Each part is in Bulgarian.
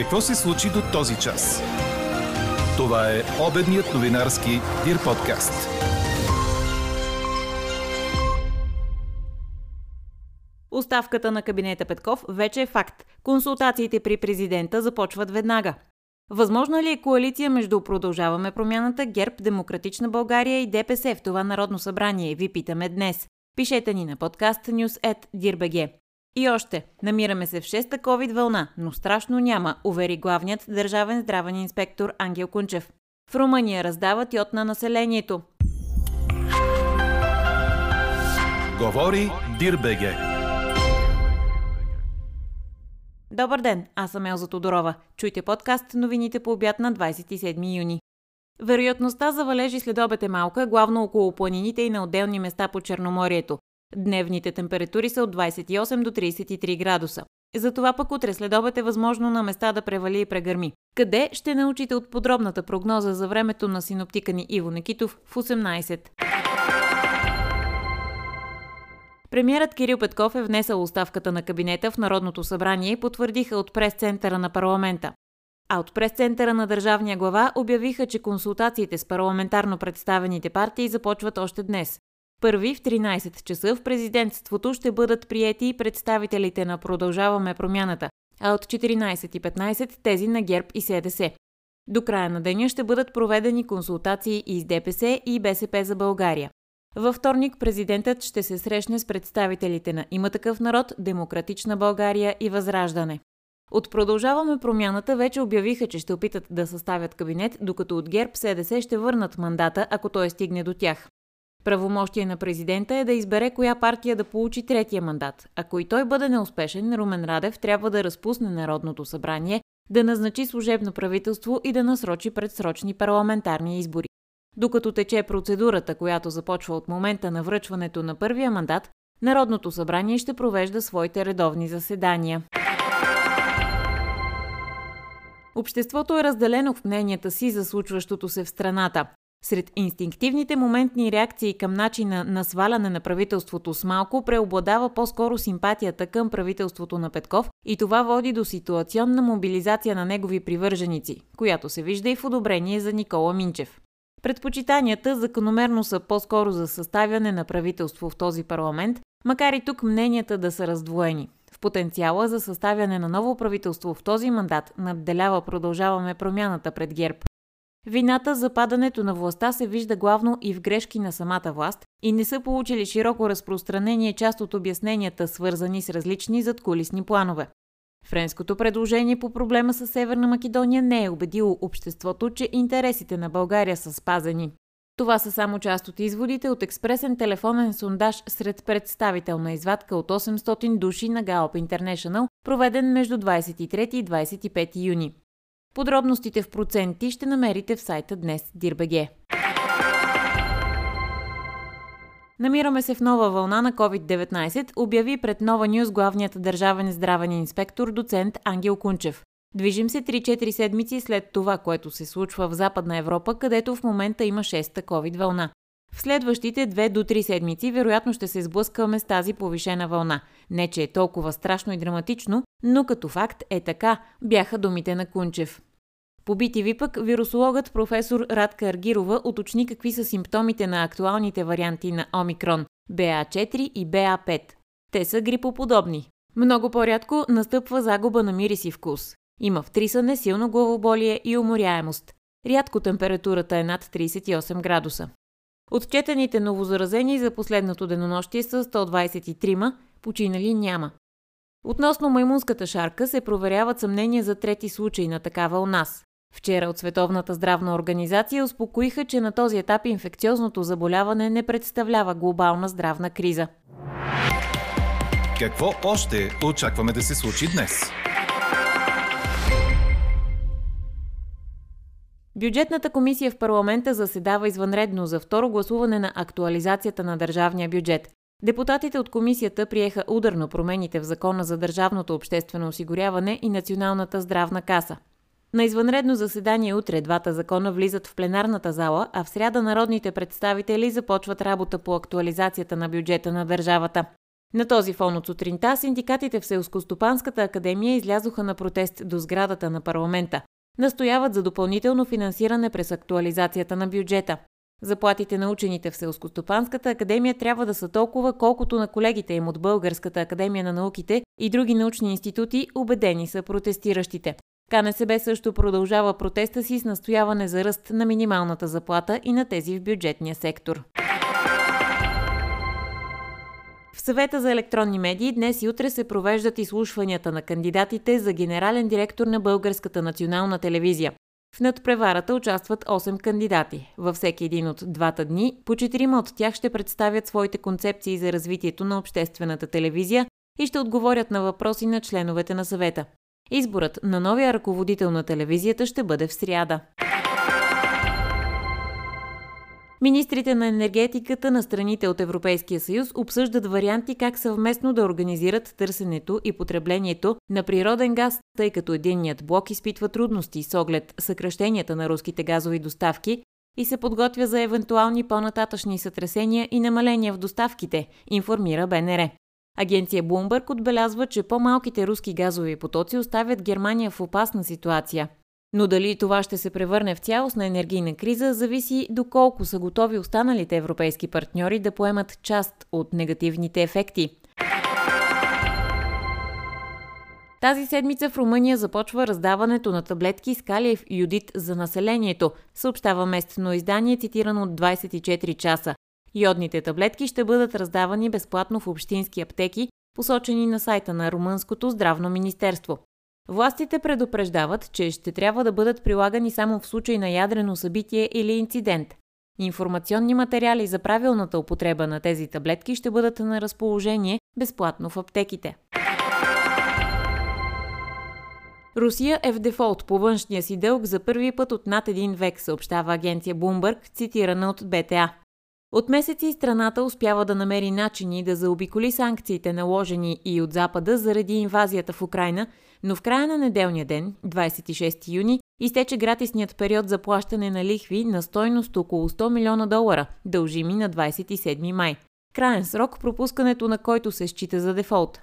Какво се случи до този час? Това е обедният новинарски Дир подкаст. Оставката на кабинета Петков вече е факт. Консултациите при президента започват веднага. Възможна ли е коалиция между Продължаваме промяната, ГЕРБ, Демократична България и ДПС в това Народно събрание? Ви питаме днес. Пишете ни на подкаст news.dirbg. И още, намираме се в 6-та COVID вълна, но страшно няма, увери главният държавен здравен инспектор Ангел Кунчев. В Румъния раздават йод на населението. Говори Дирбеге. Добър ден, аз съм Елза Тодорова. Чуйте подкаст новините по обяд на 27 юни. Вероятността за валежи след обед е малка, главно около планините и на отделни места по Черноморието. Дневните температури са от 28 до 33 градуса. Затова пък утре след обед е възможно на места да превали и прегърми. Къде ще научите от подробната прогноза за времето на синоптика ни Иво Некитов в 18. Премьерът Кирил Петков е внесъл оставката на кабинета в Народното събрание и потвърдиха от прес-центъра на парламента. А от прес-центъра на държавния глава обявиха, че консултациите с парламентарно представените партии започват още днес. Първи в 13 часа в президентството ще бъдат приети и представителите на Продължаваме промяната, а от 14.15 тези на ГЕРБ и СДС. До края на деня ще бъдат проведени консултации и с ДПС и БСП за България. Във вторник президентът ще се срещне с представителите на Има такъв народ, Демократична България и Възраждане. От Продължаваме промяната вече обявиха, че ще опитат да съставят кабинет, докато от ГЕРБ СДС ще върнат мандата, ако той стигне до тях. Правомощие на президента е да избере коя партия да получи третия мандат. Ако и той бъде неуспешен, Румен Радев трябва да разпусне Народното събрание, да назначи служебно правителство и да насрочи предсрочни парламентарни избори. Докато тече процедурата, която започва от момента на връчването на първия мандат, Народното събрание ще провежда своите редовни заседания. Обществото е разделено в мненията си за случващото се в страната. Сред инстинктивните моментни реакции към начина на сваляне на правителството с малко преобладава по-скоро симпатията към правителството на Петков и това води до ситуационна мобилизация на негови привърженици, която се вижда и в одобрение за Никола Минчев. Предпочитанията закономерно са по-скоро за съставяне на правителство в този парламент, макар и тук мненията да са раздвоени. В потенциала за съставяне на ново правителство в този мандат надделява продължаваме промяната пред ГЕРБ. Вината за падането на властта се вижда главно и в грешки на самата власт и не са получили широко разпространение част от обясненията, свързани с различни задкулисни планове. Френското предложение по проблема с Северна Македония не е убедило обществото, че интересите на България са спазени. Това са само част от изводите от експресен телефонен сондаж сред представителна извадка от 800 души на Gallup International, проведен между 23 и 25 юни. Подробностите в проценти ще намерите в сайта днес Дирбеге. Намираме се в нова вълна на COVID-19, обяви пред Нова Нюз главният държавен здравен инспектор доцент Ангел Кунчев. Движим се 3-4 седмици след това, което се случва в Западна Европа, където в момента има 6-та COVID вълна. В следващите 2 до 3 седмици вероятно ще се сблъскваме с тази повишена вълна. Не, че е толкова страшно и драматично, но като факт е така, бяха думите на Кунчев. По BTV пък вирусологът професор Радка Аргирова уточни какви са симптомите на актуалните варианти на Омикрон – BA4 и BA5. Те са грипоподобни. Много по-рядко настъпва загуба на мирис и вкус. Има втрисане, силно главоболие и уморяемост. Рядко температурата е над 38 градуса. Отчетените новозаразени за последното денонощие са 123, починали няма. Относно маймунската шарка се проверяват съмнения за трети случай на такава у нас. Вчера от Световната здравна организация успокоиха, че на този етап инфекциозното заболяване не представлява глобална здравна криза. Какво още очакваме да се случи днес? Бюджетната комисия в парламента заседава извънредно за второ гласуване на актуализацията на държавния бюджет. Депутатите от комисията приеха ударно промените в Закона за държавното обществено осигуряване и Националната здравна каса. На извънредно заседание утре двата закона влизат в пленарната зала, а в сряда народните представители започват работа по актуализацията на бюджета на държавата. На този фон от сутринта синдикатите в Селскостопанската академия излязоха на протест до сградата на парламента. Настояват за допълнително финансиране през актуализацията на бюджета. Заплатите на учените в Селскостопанската академия трябва да са толкова, колкото на колегите им от Българската академия на науките и други научни институти, убедени са протестиращите. КНСБ също продължава протеста си с настояване за ръст на минималната заплата и на тези в бюджетния сектор. В съвета за електронни медии днес и утре се провеждат изслушванията на кандидатите за генерален директор на Българската национална телевизия. В надпреварата участват 8 кандидати. Във всеки един от двата дни, по четирима от тях ще представят своите концепции за развитието на обществената телевизия и ще отговорят на въпроси на членовете на съвета. Изборът на новия ръководител на телевизията ще бъде в сряда. Министрите на енергетиката на страните от Европейския съюз обсъждат варианти как съвместно да организират търсенето и потреблението на природен газ, тъй като единният блок изпитва трудности с оглед съкръщенията на руските газови доставки и се подготвя за евентуални по-нататъчни сътресения и намаления в доставките, информира БНР. Агенция Bloomberg отбелязва, че по-малките руски газови потоци оставят Германия в опасна ситуация – но дали това ще се превърне в цялостна енергийна криза, зависи доколко са готови останалите европейски партньори да поемат част от негативните ефекти. Тази седмица в Румъния започва раздаването на таблетки с калиев йодит за населението, съобщава местно издание, цитирано от 24 часа. Йодните таблетки ще бъдат раздавани безплатно в общински аптеки, посочени на сайта на Румънското здравно министерство. Властите предупреждават, че ще трябва да бъдат прилагани само в случай на ядрено събитие или инцидент. Информационни материали за правилната употреба на тези таблетки ще бъдат на разположение безплатно в аптеките. Русия е в дефолт по външния си дълг за първи път от над един век, съобщава агенция Bloomberg, цитирана от БТА. От месеци страната успява да намери начини да заобиколи санкциите наложени и от Запада заради инвазията в Украина, но в края на неделния ден, 26 юни, изтече гратисният период за плащане на лихви на стойност около 100 милиона долара, дължими на 27 май. Краен срок, пропускането на който се счита за дефолт.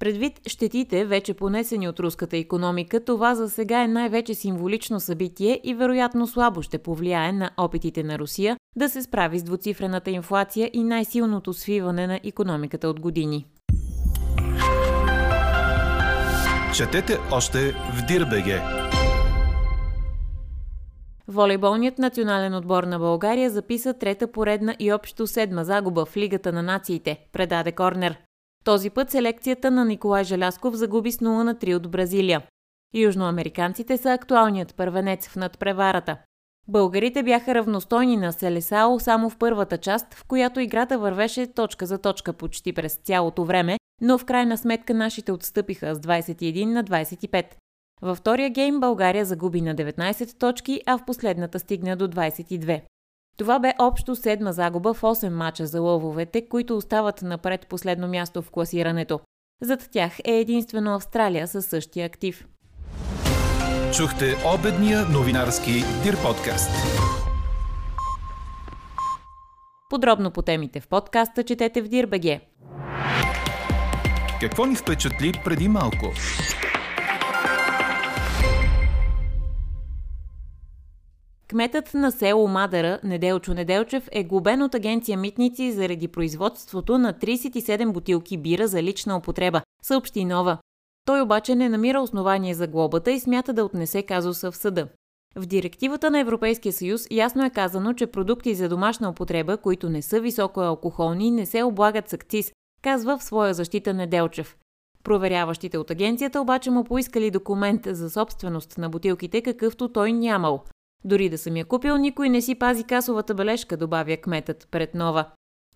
Предвид щетите, вече понесени от руската економика, това за сега е най-вече символично събитие и вероятно слабо ще повлияе на опитите на Русия да се справи с двуцифрената инфлация и най-силното свиване на економиката от години. Четете още в Дирбеге. Волейболният национален отбор на България записа трета поредна и общо седма загуба в Лигата на нациите, предаде Корнер. Този път селекцията на Николай Желясков загуби с 0 на 3 от Бразилия. Южноамериканците са актуалният първенец в надпреварата. Българите бяха равностойни на Селесао само в първата част, в която играта вървеше точка за точка почти през цялото време, но в крайна сметка нашите отстъпиха с 21 на 25. Във втория гейм България загуби на 19 точки, а в последната стигна до 22. Това бе общо седма загуба в 8 мача за лъвовете, които остават напред последно място в класирането. Зад тях е единствено Австралия със същия актив. Чухте обедния новинарски Дир подкаст. Подробно по темите в подкаста четете в Дирбеге. Какво ни впечатли преди малко? Кметът на село Мадара, Неделчо Неделчев, е глобен от агенция Митници заради производството на 37 бутилки бира за лична употреба, съобщи Нова. Той обаче не намира основание за глобата и смята да отнесе казуса в съда. В директивата на Европейския съюз ясно е казано, че продукти за домашна употреба, които не са високо алкохолни, не се облагат с акциз, казва в своя защита Неделчев. Проверяващите от агенцията обаче му поискали документ за собственост на бутилките, какъвто той нямал. Дори да съм я купил, никой не си пази касовата бележка, добавя кметът пред нова.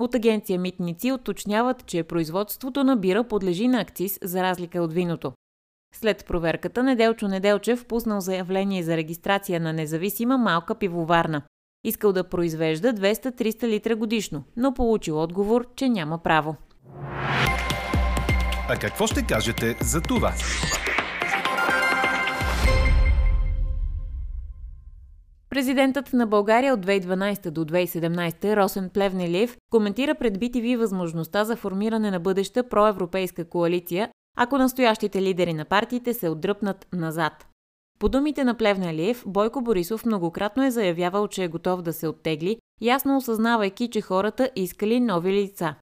От агенция Митници уточняват, че производството на бира подлежи на акциз за разлика от виното. След проверката Неделчо Неделчев пуснал заявление за регистрация на независима малка пивоварна. Искал да произвежда 200-300 литра годишно, но получил отговор, че няма право. А какво ще кажете за това? Президентът на България от 2012 до 2017 Росен Плевнелиев коментира пред BTV възможността за формиране на бъдеща проевропейска коалиция, ако настоящите лидери на партиите се отдръпнат назад. По думите на Плевнелиев, Бойко Борисов многократно е заявявал, че е готов да се оттегли, ясно осъзнавайки, че хората искали нови лица.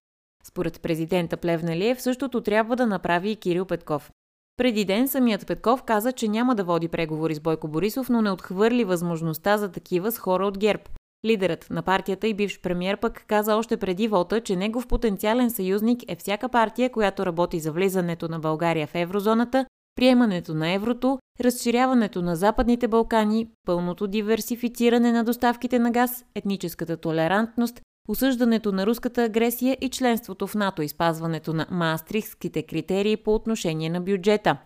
Според президента Плевнелиев същото трябва да направи и Кирил Петков. Преди ден самият Петков каза, че няма да води преговори с Бойко Борисов, но не отхвърли възможността за такива с хора от ГЕРБ. Лидерът на партията и бивш премьер пък каза още преди вота, че негов потенциален съюзник е всяка партия, която работи за влизането на България в еврозоната, приемането на еврото, разширяването на Западните Балкани, пълното диверсифициране на доставките на газ, етническата толерантност, осъждането на руската агресия и членството в НАТО и спазването на маастрихските критерии по отношение на бюджета.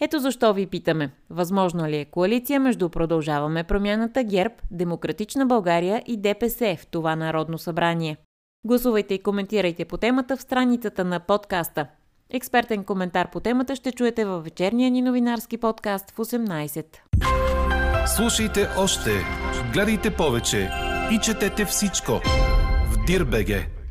Ето защо ви питаме. Възможно ли е коалиция между Продължаваме промяната ГЕРБ, Демократична България и ДПС в това Народно събрание? Гласувайте и коментирайте по темата в страницата на подкаста. Експертен коментар по темата ще чуете във вечерния ни новинарски подкаст в 18. Слушайте още, гледайте повече и четете всичко dir.bg